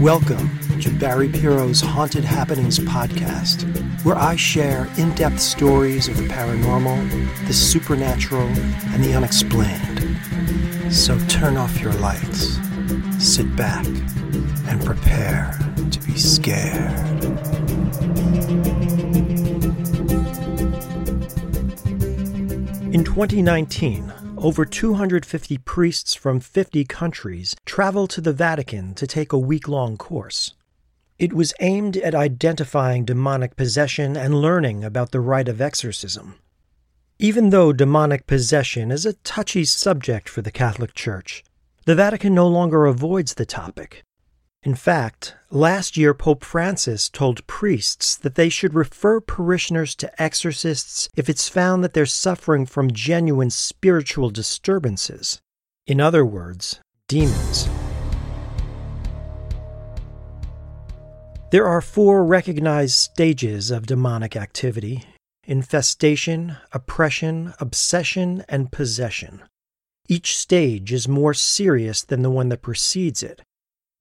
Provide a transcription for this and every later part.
Welcome to Barry Piro's Haunted Happenings podcast, where I share in depth stories of the paranormal, the supernatural, and the unexplained. So turn off your lights, sit back, and prepare to be scared. In 2019, over 250 priests from 50 countries traveled to the Vatican to take a week long course. It was aimed at identifying demonic possession and learning about the rite of exorcism. Even though demonic possession is a touchy subject for the Catholic Church, the Vatican no longer avoids the topic. In fact, last year Pope Francis told priests that they should refer parishioners to exorcists if it's found that they're suffering from genuine spiritual disturbances. In other words, demons. There are four recognized stages of demonic activity infestation, oppression, obsession, and possession. Each stage is more serious than the one that precedes it.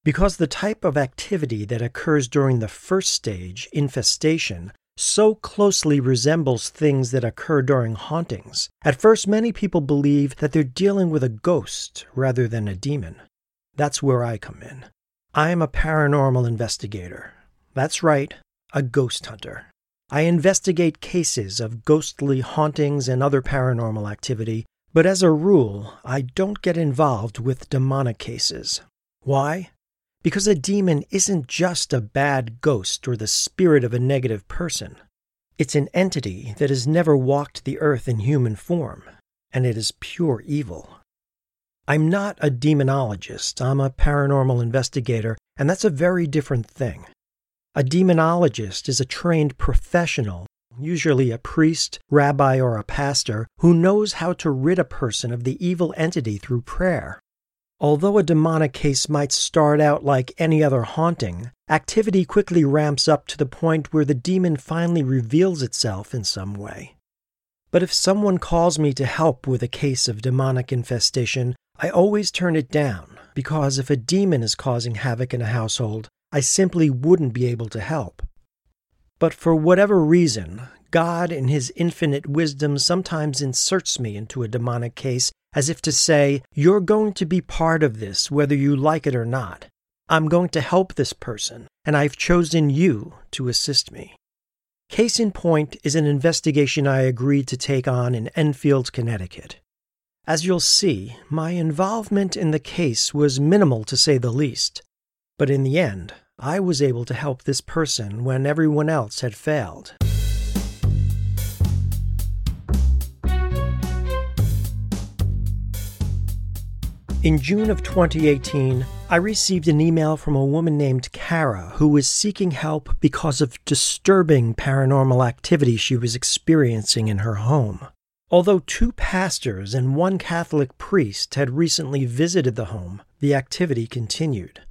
Because the type of activity that occurs during the first stage, infestation, so closely resembles things that occur during hauntings, at first many people believe that they're dealing with a ghost rather than a demon. That's where I come in. I am a paranormal investigator. That's right, a ghost hunter. I investigate cases of ghostly hauntings and other paranormal activity, but as a rule, I don't get involved with demonic cases. Why? Because a demon isn't just a bad ghost or the spirit of a negative person. It's an entity that has never walked the earth in human form, and it is pure evil. I'm not a demonologist, I'm a paranormal investigator, and that's a very different thing. A demonologist is a trained professional, usually a priest, rabbi, or a pastor, who knows how to rid a person of the evil entity through prayer. Although a demonic case might start out like any other haunting, activity quickly ramps up to the point where the demon finally reveals itself in some way. But if someone calls me to help with a case of demonic infestation, I always turn it down, because if a demon is causing havoc in a household, I simply wouldn't be able to help. But for whatever reason, God, in His infinite wisdom, sometimes inserts me into a demonic case as if to say, You're going to be part of this, whether you like it or not. I'm going to help this person, and I've chosen you to assist me. Case in point is an investigation I agreed to take on in Enfield, Connecticut. As you'll see, my involvement in the case was minimal to say the least, but in the end, I was able to help this person when everyone else had failed. In June of 2018, I received an email from a woman named Kara who was seeking help because of disturbing paranormal activity she was experiencing in her home. Although two pastors and one Catholic priest had recently visited the home, the activity continued.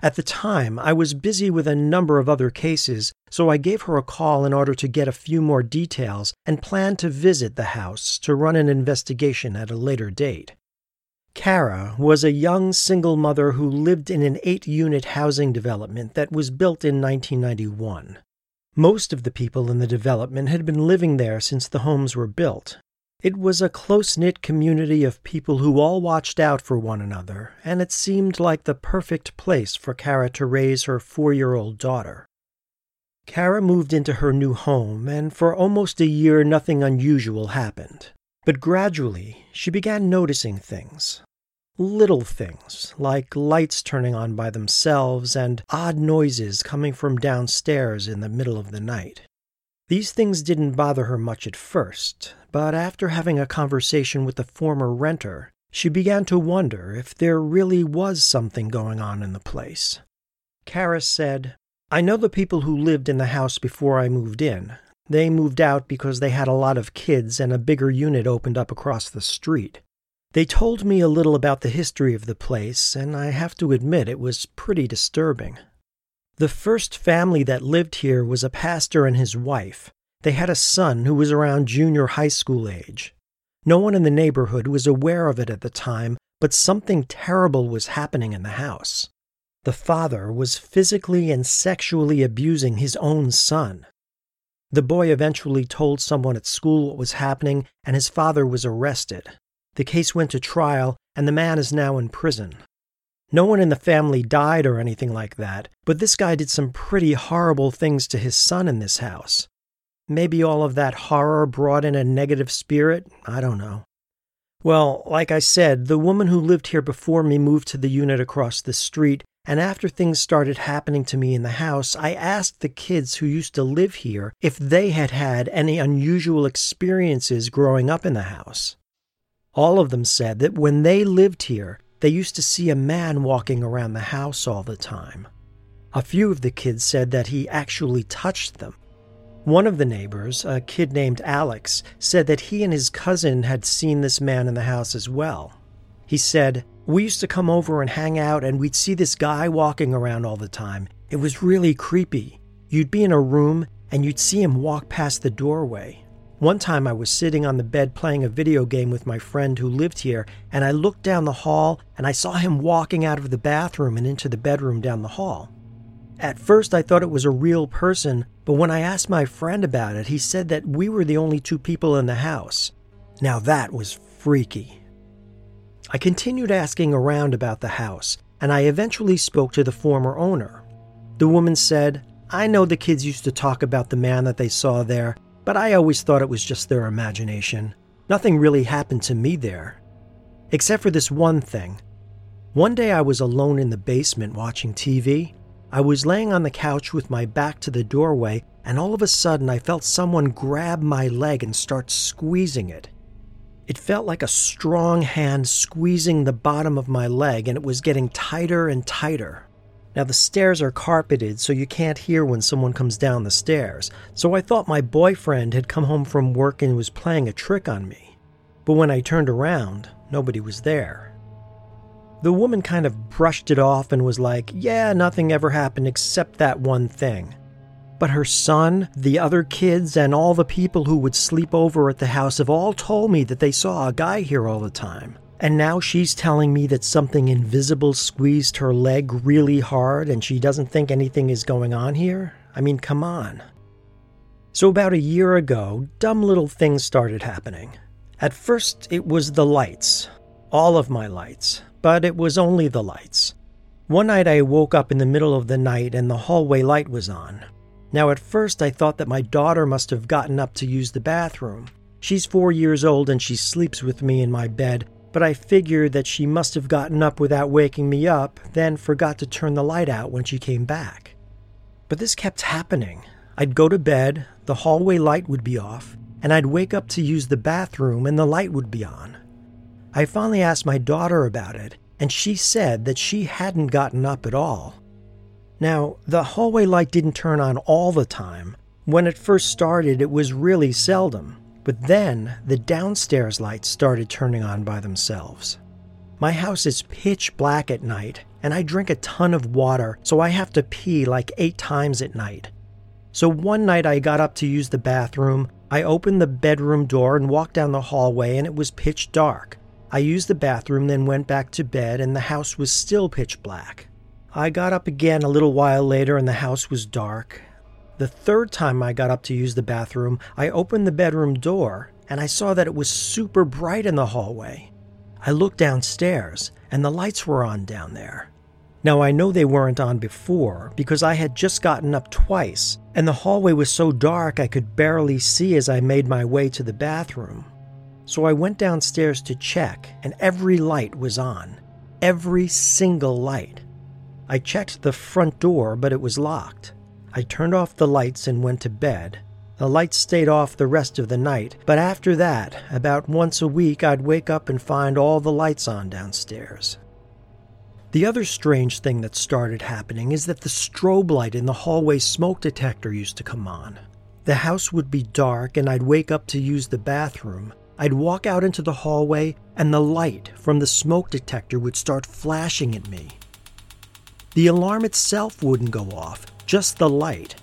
At the time, I was busy with a number of other cases, so I gave her a call in order to get a few more details and planned to visit the house to run an investigation at a later date. Kara was a young single mother who lived in an eight unit housing development that was built in 1991. Most of the people in the development had been living there since the homes were built. It was a close knit community of people who all watched out for one another, and it seemed like the perfect place for Kara to raise her four year old daughter. Kara moved into her new home, and for almost a year nothing unusual happened. But gradually, she began noticing things. Little things, like lights turning on by themselves and odd noises coming from downstairs in the middle of the night. These things didn't bother her much at first, but after having a conversation with the former renter, she began to wonder if there really was something going on in the place. Kara said, I know the people who lived in the house before I moved in, they moved out because they had a lot of kids and a bigger unit opened up across the street. They told me a little about the history of the place, and I have to admit it was pretty disturbing. The first family that lived here was a pastor and his wife. They had a son who was around junior high school age. No one in the neighborhood was aware of it at the time, but something terrible was happening in the house. The father was physically and sexually abusing his own son. The boy eventually told someone at school what was happening, and his father was arrested. The case went to trial, and the man is now in prison. No one in the family died or anything like that, but this guy did some pretty horrible things to his son in this house. Maybe all of that horror brought in a negative spirit? I don't know. Well, like I said, the woman who lived here before me moved to the unit across the street, and after things started happening to me in the house, I asked the kids who used to live here if they had had any unusual experiences growing up in the house. All of them said that when they lived here, they used to see a man walking around the house all the time. A few of the kids said that he actually touched them. One of the neighbors, a kid named Alex, said that he and his cousin had seen this man in the house as well. He said, We used to come over and hang out, and we'd see this guy walking around all the time. It was really creepy. You'd be in a room, and you'd see him walk past the doorway. One time I was sitting on the bed playing a video game with my friend who lived here, and I looked down the hall and I saw him walking out of the bathroom and into the bedroom down the hall. At first, I thought it was a real person, but when I asked my friend about it, he said that we were the only two people in the house. Now that was freaky. I continued asking around about the house, and I eventually spoke to the former owner. The woman said, I know the kids used to talk about the man that they saw there, but I always thought it was just their imagination. Nothing really happened to me there. Except for this one thing. One day I was alone in the basement watching TV. I was laying on the couch with my back to the doorway, and all of a sudden I felt someone grab my leg and start squeezing it. It felt like a strong hand squeezing the bottom of my leg, and it was getting tighter and tighter. Now, the stairs are carpeted, so you can't hear when someone comes down the stairs, so I thought my boyfriend had come home from work and was playing a trick on me. But when I turned around, nobody was there. The woman kind of brushed it off and was like, Yeah, nothing ever happened except that one thing. But her son, the other kids, and all the people who would sleep over at the house have all told me that they saw a guy here all the time. And now she's telling me that something invisible squeezed her leg really hard and she doesn't think anything is going on here? I mean, come on. So, about a year ago, dumb little things started happening. At first, it was the lights. All of my lights. But it was only the lights. One night I woke up in the middle of the night and the hallway light was on. Now, at first, I thought that my daughter must have gotten up to use the bathroom. She's four years old and she sleeps with me in my bed, but I figured that she must have gotten up without waking me up, then forgot to turn the light out when she came back. But this kept happening. I'd go to bed, the hallway light would be off, and I'd wake up to use the bathroom and the light would be on. I finally asked my daughter about it, and she said that she hadn't gotten up at all. Now, the hallway light didn't turn on all the time. When it first started, it was really seldom. But then the downstairs lights started turning on by themselves. My house is pitch black at night, and I drink a ton of water, so I have to pee like eight times at night. So one night I got up to use the bathroom. I opened the bedroom door and walked down the hallway, and it was pitch dark. I used the bathroom, then went back to bed, and the house was still pitch black. I got up again a little while later, and the house was dark. The third time I got up to use the bathroom, I opened the bedroom door and I saw that it was super bright in the hallway. I looked downstairs and the lights were on down there. Now I know they weren't on before because I had just gotten up twice and the hallway was so dark I could barely see as I made my way to the bathroom. So I went downstairs to check and every light was on. Every single light. I checked the front door, but it was locked. I turned off the lights and went to bed. The lights stayed off the rest of the night, but after that, about once a week, I'd wake up and find all the lights on downstairs. The other strange thing that started happening is that the strobe light in the hallway smoke detector used to come on. The house would be dark, and I'd wake up to use the bathroom. I'd walk out into the hallway, and the light from the smoke detector would start flashing at me. The alarm itself wouldn't go off, just the light.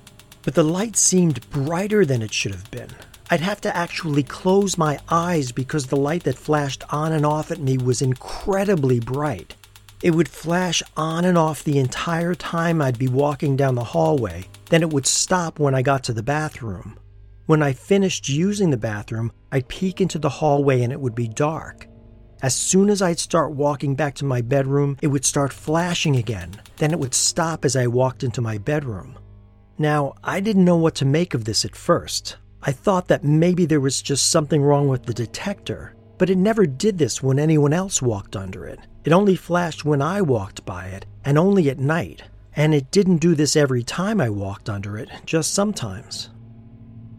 But the light seemed brighter than it should have been. I'd have to actually close my eyes because the light that flashed on and off at me was incredibly bright. It would flash on and off the entire time I'd be walking down the hallway, then it would stop when I got to the bathroom. When I finished using the bathroom, I'd peek into the hallway and it would be dark. As soon as I'd start walking back to my bedroom, it would start flashing again. Then it would stop as I walked into my bedroom. Now, I didn't know what to make of this at first. I thought that maybe there was just something wrong with the detector, but it never did this when anyone else walked under it. It only flashed when I walked by it, and only at night. And it didn't do this every time I walked under it, just sometimes.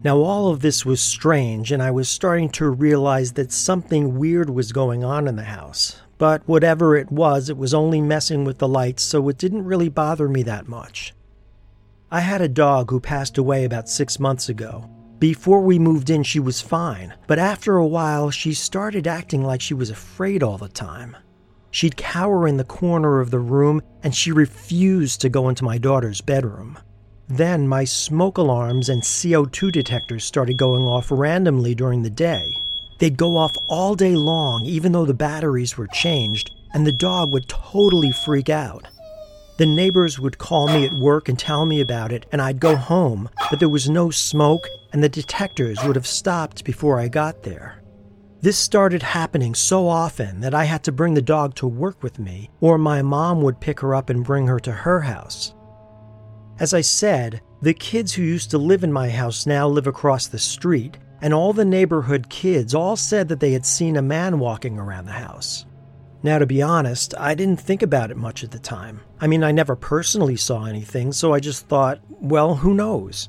Now, all of this was strange, and I was starting to realize that something weird was going on in the house. But whatever it was, it was only messing with the lights, so it didn't really bother me that much. I had a dog who passed away about six months ago. Before we moved in, she was fine, but after a while, she started acting like she was afraid all the time. She'd cower in the corner of the room, and she refused to go into my daughter's bedroom. Then my smoke alarms and CO2 detectors started going off randomly during the day. They'd go off all day long, even though the batteries were changed, and the dog would totally freak out. The neighbors would call me at work and tell me about it, and I'd go home, but there was no smoke, and the detectors would have stopped before I got there. This started happening so often that I had to bring the dog to work with me, or my mom would pick her up and bring her to her house. As I said, the kids who used to live in my house now live across the street, and all the neighborhood kids all said that they had seen a man walking around the house. Now, to be honest, I didn't think about it much at the time. I mean, I never personally saw anything, so I just thought, well, who knows?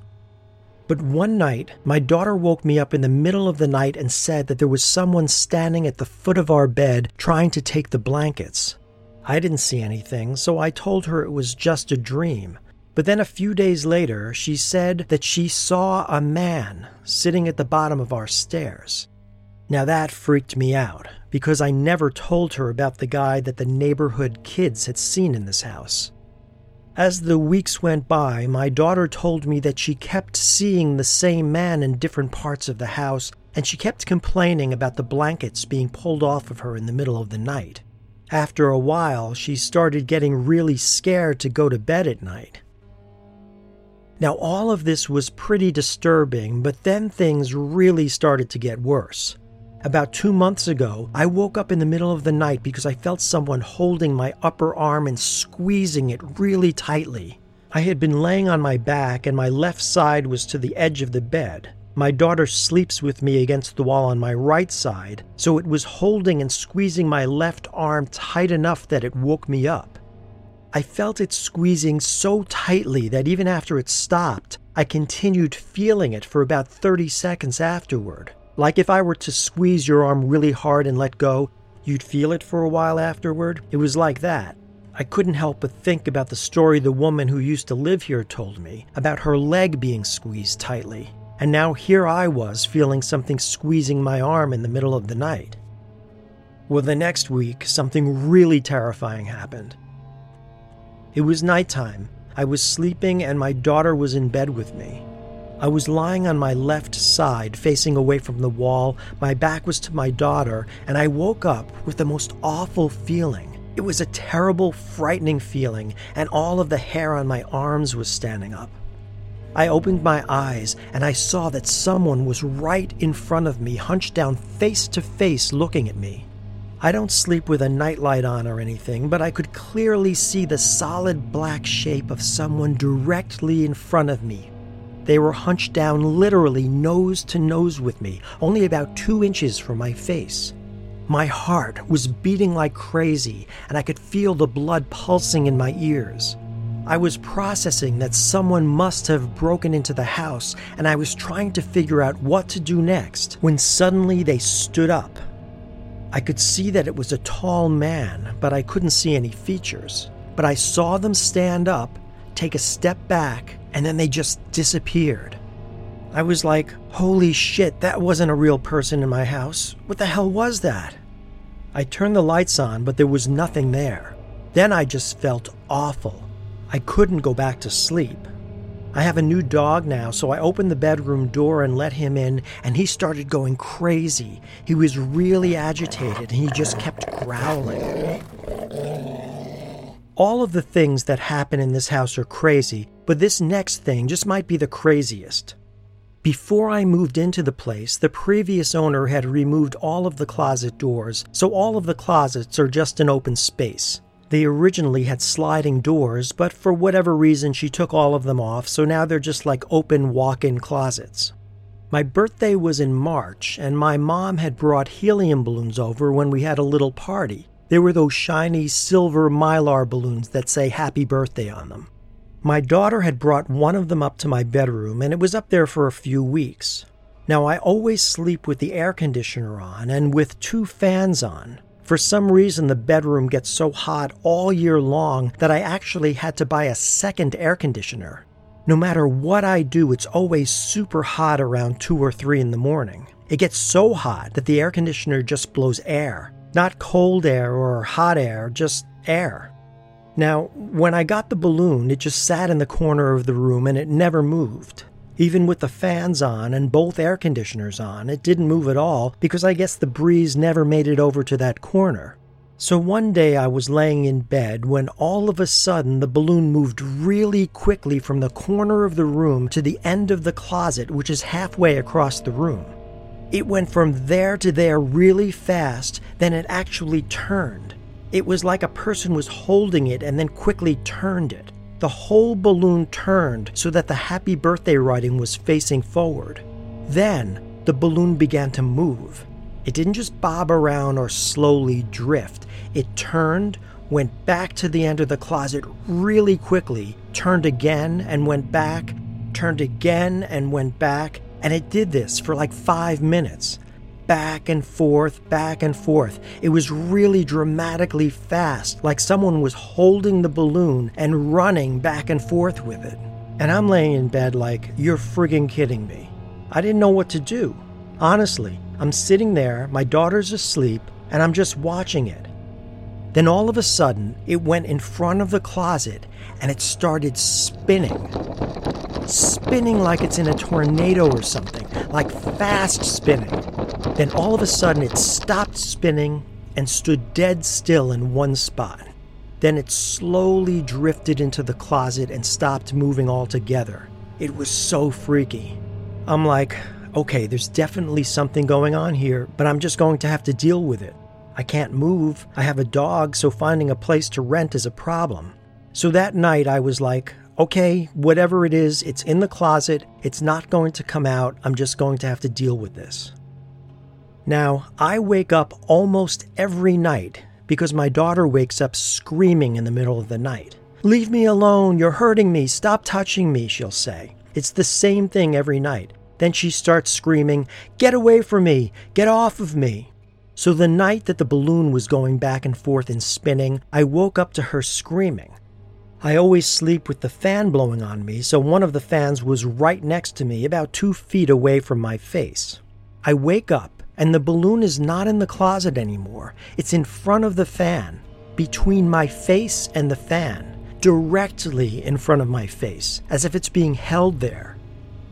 But one night, my daughter woke me up in the middle of the night and said that there was someone standing at the foot of our bed trying to take the blankets. I didn't see anything, so I told her it was just a dream. But then a few days later, she said that she saw a man sitting at the bottom of our stairs. Now that freaked me out because I never told her about the guy that the neighborhood kids had seen in this house. As the weeks went by, my daughter told me that she kept seeing the same man in different parts of the house, and she kept complaining about the blankets being pulled off of her in the middle of the night. After a while, she started getting really scared to go to bed at night. Now, all of this was pretty disturbing, but then things really started to get worse. About two months ago, I woke up in the middle of the night because I felt someone holding my upper arm and squeezing it really tightly. I had been laying on my back, and my left side was to the edge of the bed. My daughter sleeps with me against the wall on my right side, so it was holding and squeezing my left arm tight enough that it woke me up. I felt it squeezing so tightly that even after it stopped, I continued feeling it for about 30 seconds afterward. Like if I were to squeeze your arm really hard and let go, you'd feel it for a while afterward. It was like that. I couldn't help but think about the story the woman who used to live here told me about her leg being squeezed tightly. And now here I was feeling something squeezing my arm in the middle of the night. Well, the next week, something really terrifying happened. It was nighttime. I was sleeping, and my daughter was in bed with me. I was lying on my left side, facing away from the wall. My back was to my daughter, and I woke up with the most awful feeling. It was a terrible, frightening feeling, and all of the hair on my arms was standing up. I opened my eyes and I saw that someone was right in front of me, hunched down face to face, looking at me. I don't sleep with a nightlight on or anything, but I could clearly see the solid black shape of someone directly in front of me, they were hunched down literally nose to nose with me, only about two inches from my face. My heart was beating like crazy, and I could feel the blood pulsing in my ears. I was processing that someone must have broken into the house, and I was trying to figure out what to do next when suddenly they stood up. I could see that it was a tall man, but I couldn't see any features. But I saw them stand up, take a step back, and then they just disappeared. I was like, holy shit, that wasn't a real person in my house. What the hell was that? I turned the lights on, but there was nothing there. Then I just felt awful. I couldn't go back to sleep. I have a new dog now, so I opened the bedroom door and let him in, and he started going crazy. He was really agitated and he just kept growling. All of the things that happen in this house are crazy, but this next thing just might be the craziest. Before I moved into the place, the previous owner had removed all of the closet doors, so all of the closets are just an open space. They originally had sliding doors, but for whatever reason, she took all of them off, so now they're just like open walk in closets. My birthday was in March, and my mom had brought helium balloons over when we had a little party. They were those shiny silver mylar balloons that say happy birthday on them. My daughter had brought one of them up to my bedroom, and it was up there for a few weeks. Now, I always sleep with the air conditioner on and with two fans on. For some reason, the bedroom gets so hot all year long that I actually had to buy a second air conditioner. No matter what I do, it's always super hot around 2 or 3 in the morning. It gets so hot that the air conditioner just blows air. Not cold air or hot air, just air. Now, when I got the balloon, it just sat in the corner of the room and it never moved. Even with the fans on and both air conditioners on, it didn't move at all because I guess the breeze never made it over to that corner. So one day I was laying in bed when all of a sudden the balloon moved really quickly from the corner of the room to the end of the closet, which is halfway across the room. It went from there to there really fast, then it actually turned. It was like a person was holding it and then quickly turned it. The whole balloon turned so that the happy birthday writing was facing forward. Then the balloon began to move. It didn't just bob around or slowly drift. It turned, went back to the end of the closet really quickly, turned again and went back, turned again and went back, and it did this for like five minutes back and forth, back and forth. It was really dramatically fast, like someone was holding the balloon and running back and forth with it. And I'm laying in bed like, you're friggin' kidding me. I didn't know what to do. Honestly, I'm sitting there, my daughter's asleep, and I'm just watching it. Then all of a sudden, it went in front of the closet and it started spinning. Spinning like it's in a tornado or something, like fast spinning. Then all of a sudden it stopped spinning and stood dead still in one spot. Then it slowly drifted into the closet and stopped moving altogether. It was so freaky. I'm like, okay, there's definitely something going on here, but I'm just going to have to deal with it. I can't move. I have a dog, so finding a place to rent is a problem. So that night I was like, okay, whatever it is, it's in the closet. It's not going to come out. I'm just going to have to deal with this. Now, I wake up almost every night because my daughter wakes up screaming in the middle of the night. Leave me alone, you're hurting me, stop touching me, she'll say. It's the same thing every night. Then she starts screaming, Get away from me, get off of me. So the night that the balloon was going back and forth and spinning, I woke up to her screaming. I always sleep with the fan blowing on me, so one of the fans was right next to me, about two feet away from my face. I wake up and the balloon is not in the closet anymore. It's in front of the fan, between my face and the fan, directly in front of my face, as if it's being held there.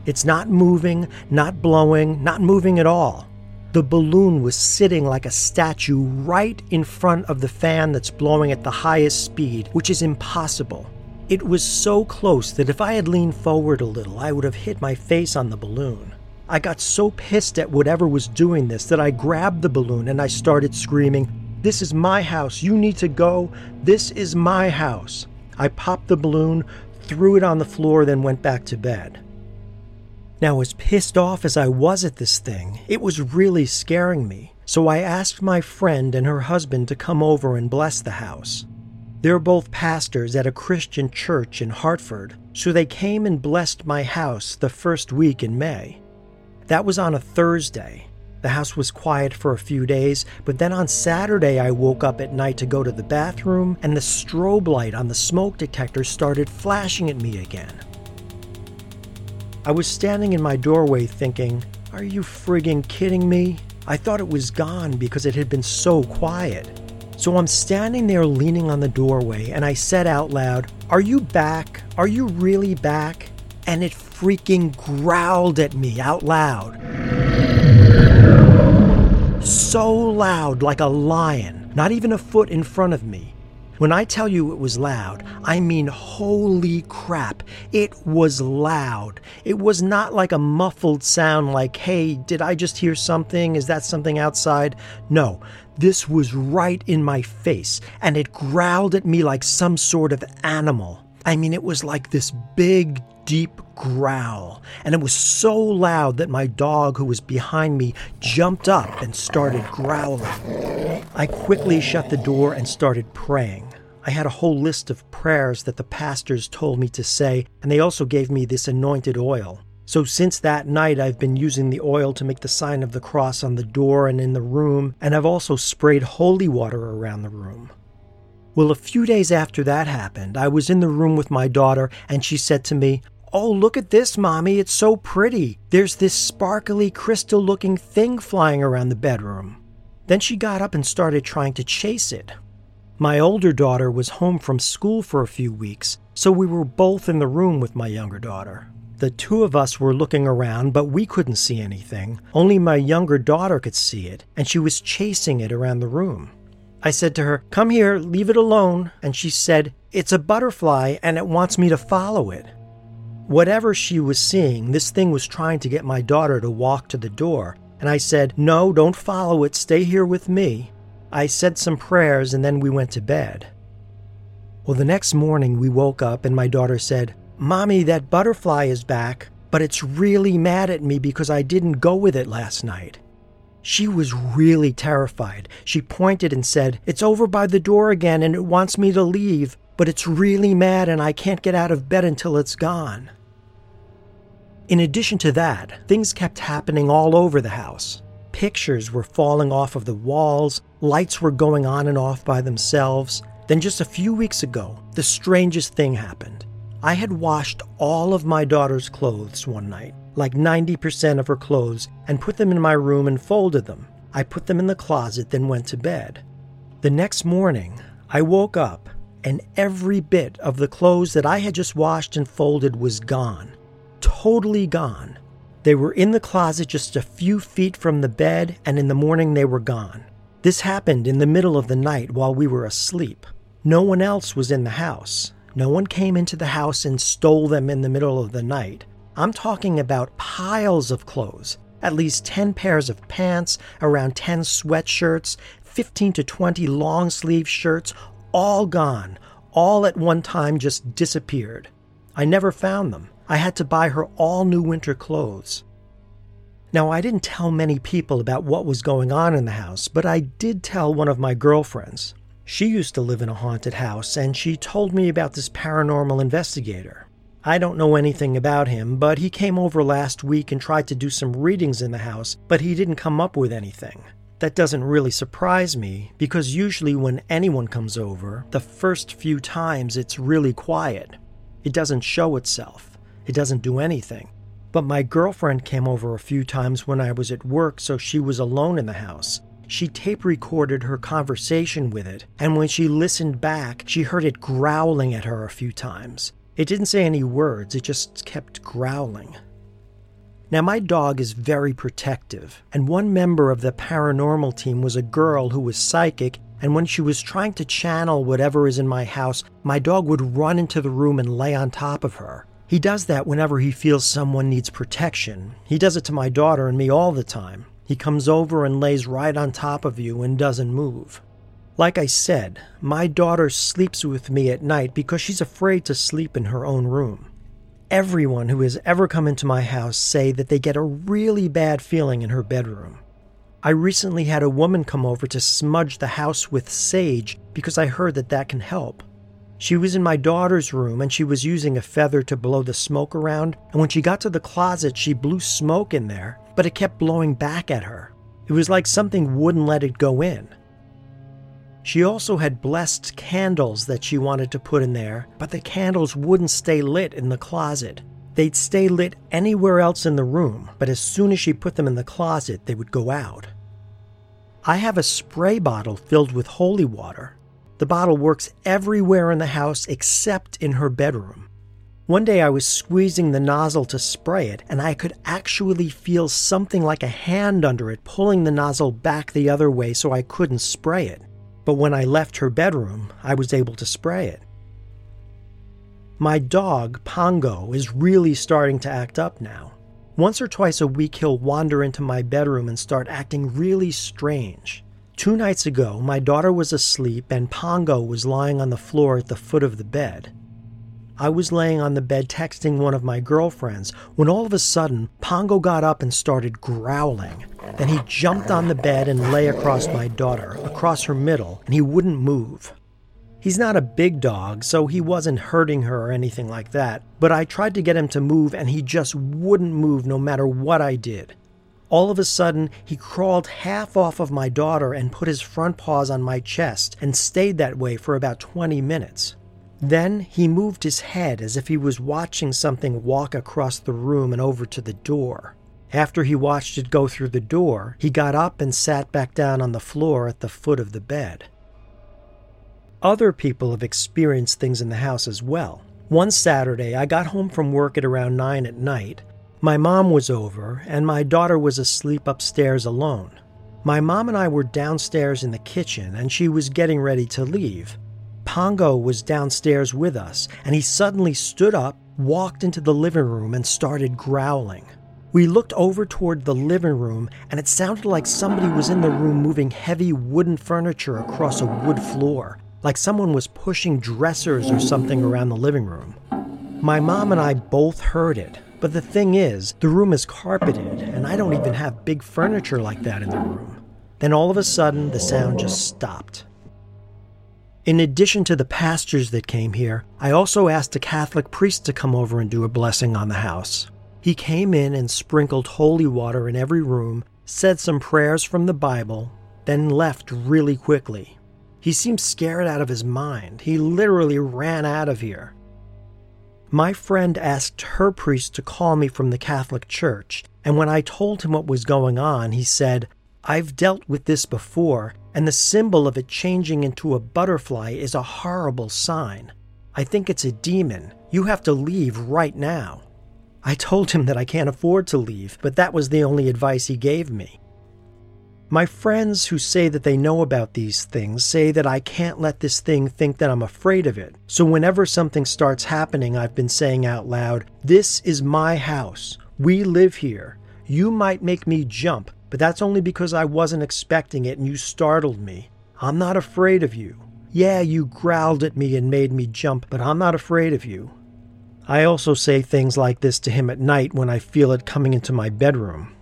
It's not moving, not blowing, not moving at all. The balloon was sitting like a statue right in front of the fan that's blowing at the highest speed, which is impossible. It was so close that if I had leaned forward a little, I would have hit my face on the balloon. I got so pissed at whatever was doing this that I grabbed the balloon and I started screaming, This is my house. You need to go. This is my house. I popped the balloon, threw it on the floor, then went back to bed. Now, as pissed off as I was at this thing, it was really scaring me, so I asked my friend and her husband to come over and bless the house. They're both pastors at a Christian church in Hartford, so they came and blessed my house the first week in May. That was on a Thursday. The house was quiet for a few days, but then on Saturday I woke up at night to go to the bathroom and the strobe light on the smoke detector started flashing at me again. I was standing in my doorway thinking, Are you frigging kidding me? I thought it was gone because it had been so quiet. So I'm standing there leaning on the doorway and I said out loud, Are you back? Are you really back? And it freaking growled at me out loud. So loud, like a lion, not even a foot in front of me. When I tell you it was loud, I mean holy crap. It was loud. It was not like a muffled sound like, hey, did I just hear something? Is that something outside? No, this was right in my face, and it growled at me like some sort of animal. I mean, it was like this big, deep growl, and it was so loud that my dog, who was behind me, jumped up and started growling. I quickly shut the door and started praying. I had a whole list of prayers that the pastors told me to say, and they also gave me this anointed oil. So, since that night, I've been using the oil to make the sign of the cross on the door and in the room, and I've also sprayed holy water around the room. Well, a few days after that happened, I was in the room with my daughter, and she said to me, Oh, look at this, Mommy. It's so pretty. There's this sparkly, crystal looking thing flying around the bedroom. Then she got up and started trying to chase it. My older daughter was home from school for a few weeks, so we were both in the room with my younger daughter. The two of us were looking around, but we couldn't see anything. Only my younger daughter could see it, and she was chasing it around the room. I said to her, Come here, leave it alone. And she said, It's a butterfly and it wants me to follow it. Whatever she was seeing, this thing was trying to get my daughter to walk to the door. And I said, No, don't follow it. Stay here with me. I said some prayers and then we went to bed. Well, the next morning we woke up and my daughter said, Mommy, that butterfly is back, but it's really mad at me because I didn't go with it last night. She was really terrified. She pointed and said, It's over by the door again and it wants me to leave, but it's really mad and I can't get out of bed until it's gone. In addition to that, things kept happening all over the house. Pictures were falling off of the walls, lights were going on and off by themselves. Then, just a few weeks ago, the strangest thing happened. I had washed all of my daughter's clothes one night, like 90% of her clothes, and put them in my room and folded them. I put them in the closet, then went to bed. The next morning, I woke up and every bit of the clothes that I had just washed and folded was gone. Totally gone. They were in the closet just a few feet from the bed, and in the morning they were gone. This happened in the middle of the night while we were asleep. No one else was in the house. No one came into the house and stole them in the middle of the night. I'm talking about piles of clothes, at least 10 pairs of pants, around 10 sweatshirts, 15 to 20 long sleeve shirts, all gone, all at one time just disappeared. I never found them. I had to buy her all new winter clothes. Now, I didn't tell many people about what was going on in the house, but I did tell one of my girlfriends. She used to live in a haunted house, and she told me about this paranormal investigator. I don't know anything about him, but he came over last week and tried to do some readings in the house, but he didn't come up with anything. That doesn't really surprise me because usually when anyone comes over, the first few times it's really quiet. It doesn't show itself, it doesn't do anything. But my girlfriend came over a few times when I was at work, so she was alone in the house. She tape recorded her conversation with it, and when she listened back, she heard it growling at her a few times. It didn't say any words, it just kept growling. Now, my dog is very protective, and one member of the paranormal team was a girl who was psychic. And when she was trying to channel whatever is in my house, my dog would run into the room and lay on top of her. He does that whenever he feels someone needs protection. He does it to my daughter and me all the time. He comes over and lays right on top of you and doesn't move. Like I said, my daughter sleeps with me at night because she's afraid to sleep in her own room everyone who has ever come into my house say that they get a really bad feeling in her bedroom. I recently had a woman come over to smudge the house with sage because I heard that that can help. She was in my daughter's room and she was using a feather to blow the smoke around, and when she got to the closet, she blew smoke in there, but it kept blowing back at her. It was like something wouldn't let it go in. She also had blessed candles that she wanted to put in there, but the candles wouldn't stay lit in the closet. They'd stay lit anywhere else in the room, but as soon as she put them in the closet, they would go out. I have a spray bottle filled with holy water. The bottle works everywhere in the house except in her bedroom. One day I was squeezing the nozzle to spray it, and I could actually feel something like a hand under it pulling the nozzle back the other way so I couldn't spray it. But when I left her bedroom, I was able to spray it. My dog, Pongo, is really starting to act up now. Once or twice a week, he'll wander into my bedroom and start acting really strange. Two nights ago, my daughter was asleep and Pongo was lying on the floor at the foot of the bed. I was laying on the bed texting one of my girlfriends when all of a sudden Pongo got up and started growling. Then he jumped on the bed and lay across my daughter, across her middle, and he wouldn't move. He's not a big dog, so he wasn't hurting her or anything like that, but I tried to get him to move and he just wouldn't move no matter what I did. All of a sudden, he crawled half off of my daughter and put his front paws on my chest and stayed that way for about 20 minutes. Then he moved his head as if he was watching something walk across the room and over to the door. After he watched it go through the door, he got up and sat back down on the floor at the foot of the bed. Other people have experienced things in the house as well. One Saturday, I got home from work at around 9 at night. My mom was over, and my daughter was asleep upstairs alone. My mom and I were downstairs in the kitchen, and she was getting ready to leave. Pongo was downstairs with us, and he suddenly stood up, walked into the living room, and started growling. We looked over toward the living room, and it sounded like somebody was in the room moving heavy wooden furniture across a wood floor, like someone was pushing dressers or something around the living room. My mom and I both heard it, but the thing is, the room is carpeted, and I don't even have big furniture like that in the room. Then all of a sudden, the sound just stopped. In addition to the pastors that came here, I also asked a Catholic priest to come over and do a blessing on the house. He came in and sprinkled holy water in every room, said some prayers from the Bible, then left really quickly. He seemed scared out of his mind. He literally ran out of here. My friend asked her priest to call me from the Catholic Church, and when I told him what was going on, he said, I've dealt with this before, and the symbol of it changing into a butterfly is a horrible sign. I think it's a demon. You have to leave right now. I told him that I can't afford to leave, but that was the only advice he gave me. My friends who say that they know about these things say that I can't let this thing think that I'm afraid of it. So whenever something starts happening, I've been saying out loud, This is my house. We live here. You might make me jump, but that's only because I wasn't expecting it and you startled me. I'm not afraid of you. Yeah, you growled at me and made me jump, but I'm not afraid of you. I also say things like this to him at night when I feel it coming into my bedroom.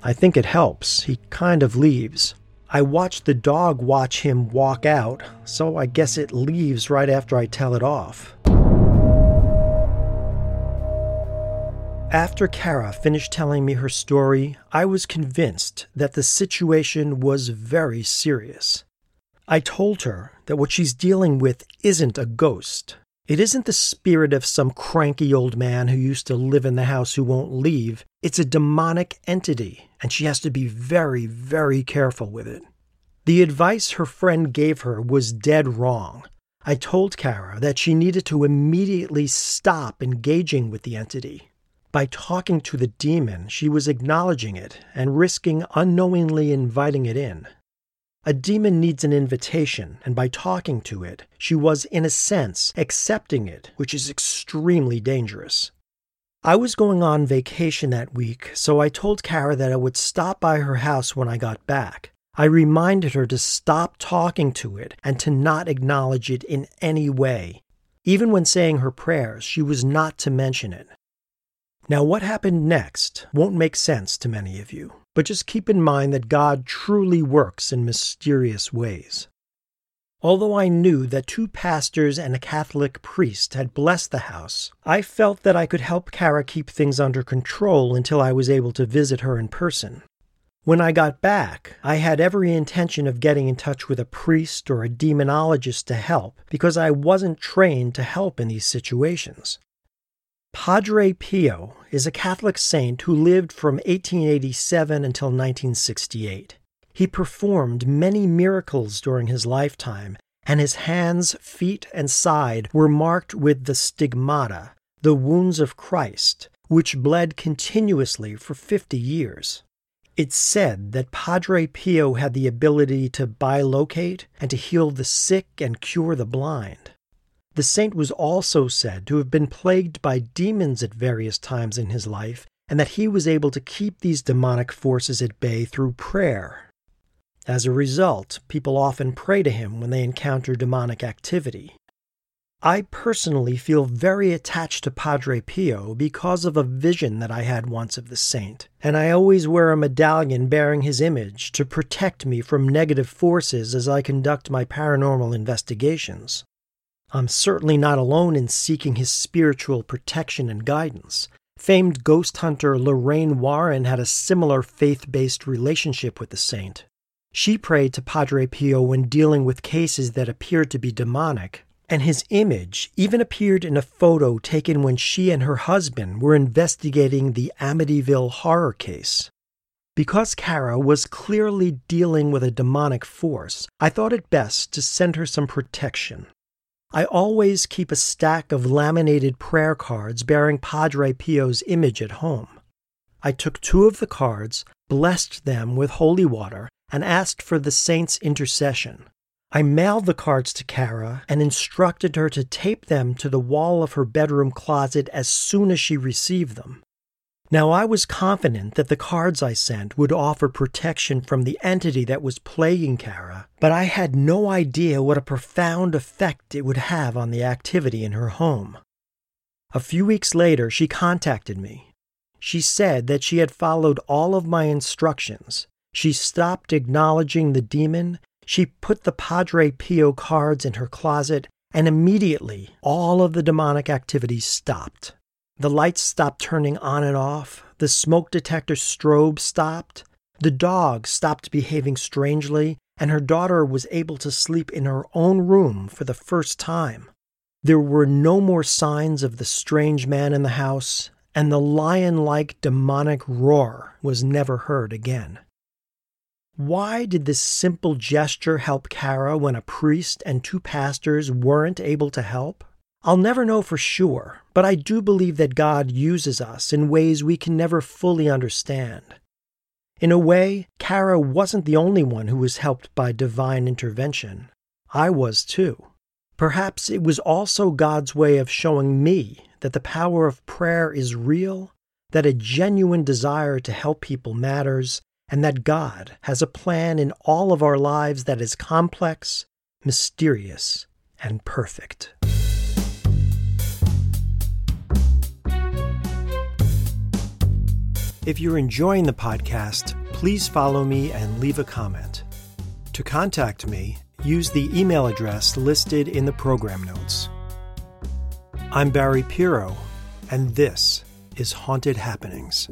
I think it helps. He kind of leaves. I watch the dog watch him walk out, so I guess it leaves right after I tell it off. After Kara finished telling me her story, I was convinced that the situation was very serious. I told her that what she's dealing with isn't a ghost. It isn't the spirit of some cranky old man who used to live in the house who won't leave. It's a demonic entity, and she has to be very, very careful with it. The advice her friend gave her was dead wrong. I told Kara that she needed to immediately stop engaging with the entity. By talking to the demon, she was acknowledging it and risking unknowingly inviting it in. A demon needs an invitation, and by talking to it, she was, in a sense, accepting it, which is extremely dangerous. I was going on vacation that week, so I told Kara that I would stop by her house when I got back. I reminded her to stop talking to it and to not acknowledge it in any way. Even when saying her prayers, she was not to mention it. Now, what happened next won't make sense to many of you, but just keep in mind that God truly works in mysterious ways. Although I knew that two pastors and a Catholic priest had blessed the house, I felt that I could help Kara keep things under control until I was able to visit her in person. When I got back, I had every intention of getting in touch with a priest or a demonologist to help because I wasn't trained to help in these situations. Padre Pio is a Catholic saint who lived from 1887 until 1968. He performed many miracles during his lifetime, and his hands, feet, and side were marked with the stigmata, the wounds of Christ, which bled continuously for 50 years. It's said that Padre Pio had the ability to bilocate and to heal the sick and cure the blind. The saint was also said to have been plagued by demons at various times in his life, and that he was able to keep these demonic forces at bay through prayer. As a result, people often pray to him when they encounter demonic activity. I personally feel very attached to Padre Pio because of a vision that I had once of the saint, and I always wear a medallion bearing his image to protect me from negative forces as I conduct my paranormal investigations. I'm certainly not alone in seeking his spiritual protection and guidance. Famed ghost hunter Lorraine Warren had a similar faith based relationship with the saint. She prayed to Padre Pio when dealing with cases that appeared to be demonic, and his image even appeared in a photo taken when she and her husband were investigating the Amityville horror case. Because Kara was clearly dealing with a demonic force, I thought it best to send her some protection. I always keep a stack of laminated prayer cards bearing Padre Pio's image at home. I took two of the cards, blessed them with holy water, and asked for the saint's intercession. I mailed the cards to Kara and instructed her to tape them to the wall of her bedroom closet as soon as she received them. Now, I was confident that the cards I sent would offer protection from the entity that was plaguing Kara, but I had no idea what a profound effect it would have on the activity in her home. A few weeks later, she contacted me. She said that she had followed all of my instructions. She stopped acknowledging the demon she put the Padre Pio cards in her closet, and immediately all of the demonic activity stopped. The lights stopped turning on and off, the smoke detector strobe stopped, the dog stopped behaving strangely, and her daughter was able to sleep in her own room for the first time. There were no more signs of the strange man in the house, and the lion like demonic roar was never heard again. Why did this simple gesture help Kara when a priest and two pastors weren't able to help? I'll never know for sure, but I do believe that God uses us in ways we can never fully understand. In a way, Kara wasn't the only one who was helped by divine intervention. I was too. Perhaps it was also God's way of showing me that the power of prayer is real, that a genuine desire to help people matters, and that God has a plan in all of our lives that is complex, mysterious, and perfect. If you're enjoying the podcast, please follow me and leave a comment. To contact me, use the email address listed in the program notes. I'm Barry Piro, and this is Haunted Happenings.